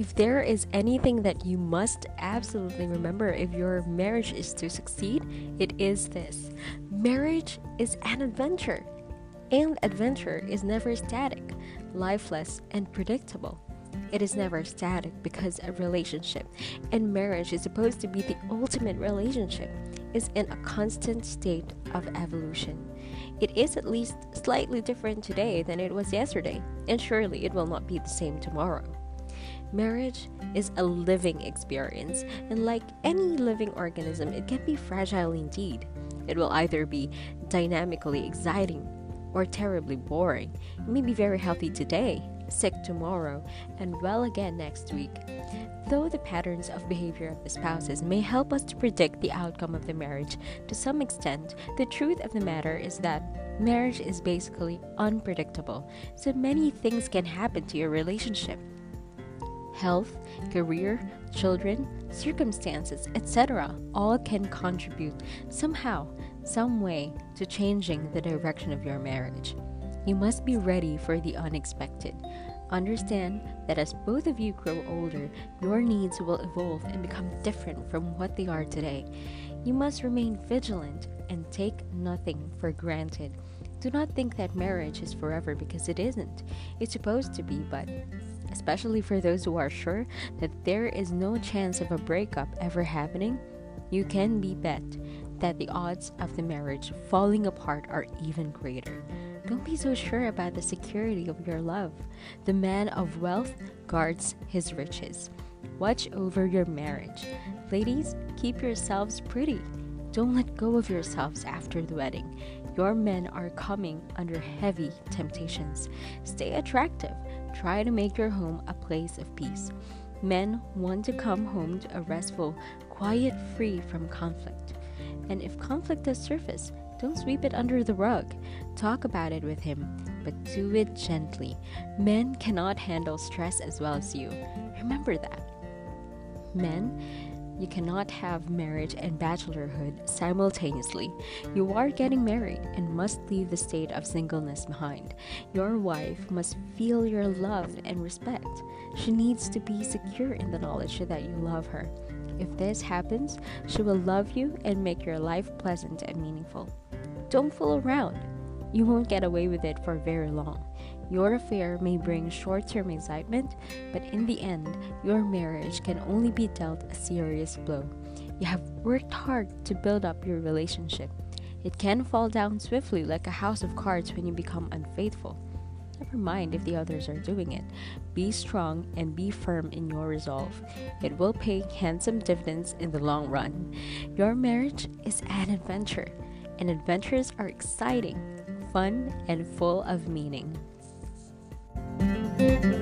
if there is anything that you must absolutely remember if your marriage is to succeed, it is this marriage is an adventure, and adventure is never static, lifeless, and predictable. It is never static because a relationship and marriage is supposed to be the ultimate relationship is in a constant state of evolution. It is at least slightly different today than it was yesterday, and surely it will not be the same tomorrow. Marriage is a living experience, and like any living organism, it can be fragile indeed. It will either be dynamically exciting or terribly boring. It may be very healthy today, sick tomorrow, and well again next week. Though the patterns of behavior of the spouses may help us to predict the outcome of the marriage to some extent, the truth of the matter is that marriage is basically unpredictable, so many things can happen to your relationship. Health, career, children, circumstances, etc., all can contribute somehow, some way to changing the direction of your marriage. You must be ready for the unexpected. Understand that as both of you grow older, your needs will evolve and become different from what they are today. You must remain vigilant and take nothing for granted. Do not think that marriage is forever because it isn't. It's supposed to be, but especially for those who are sure that there is no chance of a breakup ever happening, you can be bet that the odds of the marriage falling apart are even greater. Don't be so sure about the security of your love. The man of wealth guards his riches. Watch over your marriage. Ladies, keep yourselves pretty. Don't let go of yourselves after the wedding. Your men are coming under heavy temptations. Stay attractive. Try to make your home a place of peace. Men want to come home to a restful, quiet, free from conflict. And if conflict does surface, don't sweep it under the rug. Talk about it with him, but do it gently. Men cannot handle stress as well as you. Remember that. Men, you cannot have marriage and bachelorhood simultaneously. You are getting married and must leave the state of singleness behind. Your wife must feel your love and respect. She needs to be secure in the knowledge that you love her. If this happens, she will love you and make your life pleasant and meaningful. Don't fool around. You won't get away with it for very long. Your affair may bring short term excitement, but in the end, your marriage can only be dealt a serious blow. You have worked hard to build up your relationship. It can fall down swiftly like a house of cards when you become unfaithful. Never mind if the others are doing it. Be strong and be firm in your resolve. It will pay handsome dividends in the long run. Your marriage is an adventure and adventures are exciting, fun, and full of meaning. Bye.